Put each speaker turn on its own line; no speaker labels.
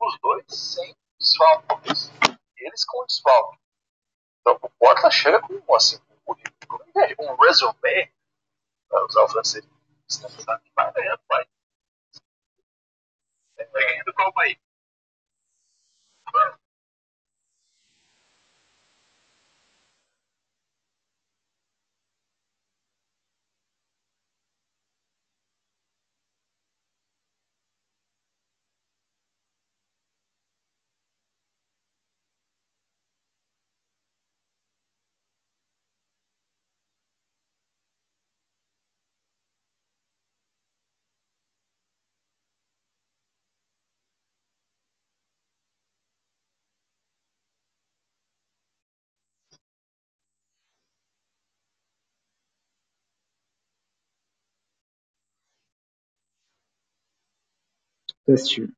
os dois sem desfalques. Eles com desfalque. Então o Portland chega com assim, um, um resume, para usar o francês, vai ganhando, vai. Vai ganhando como aí.
question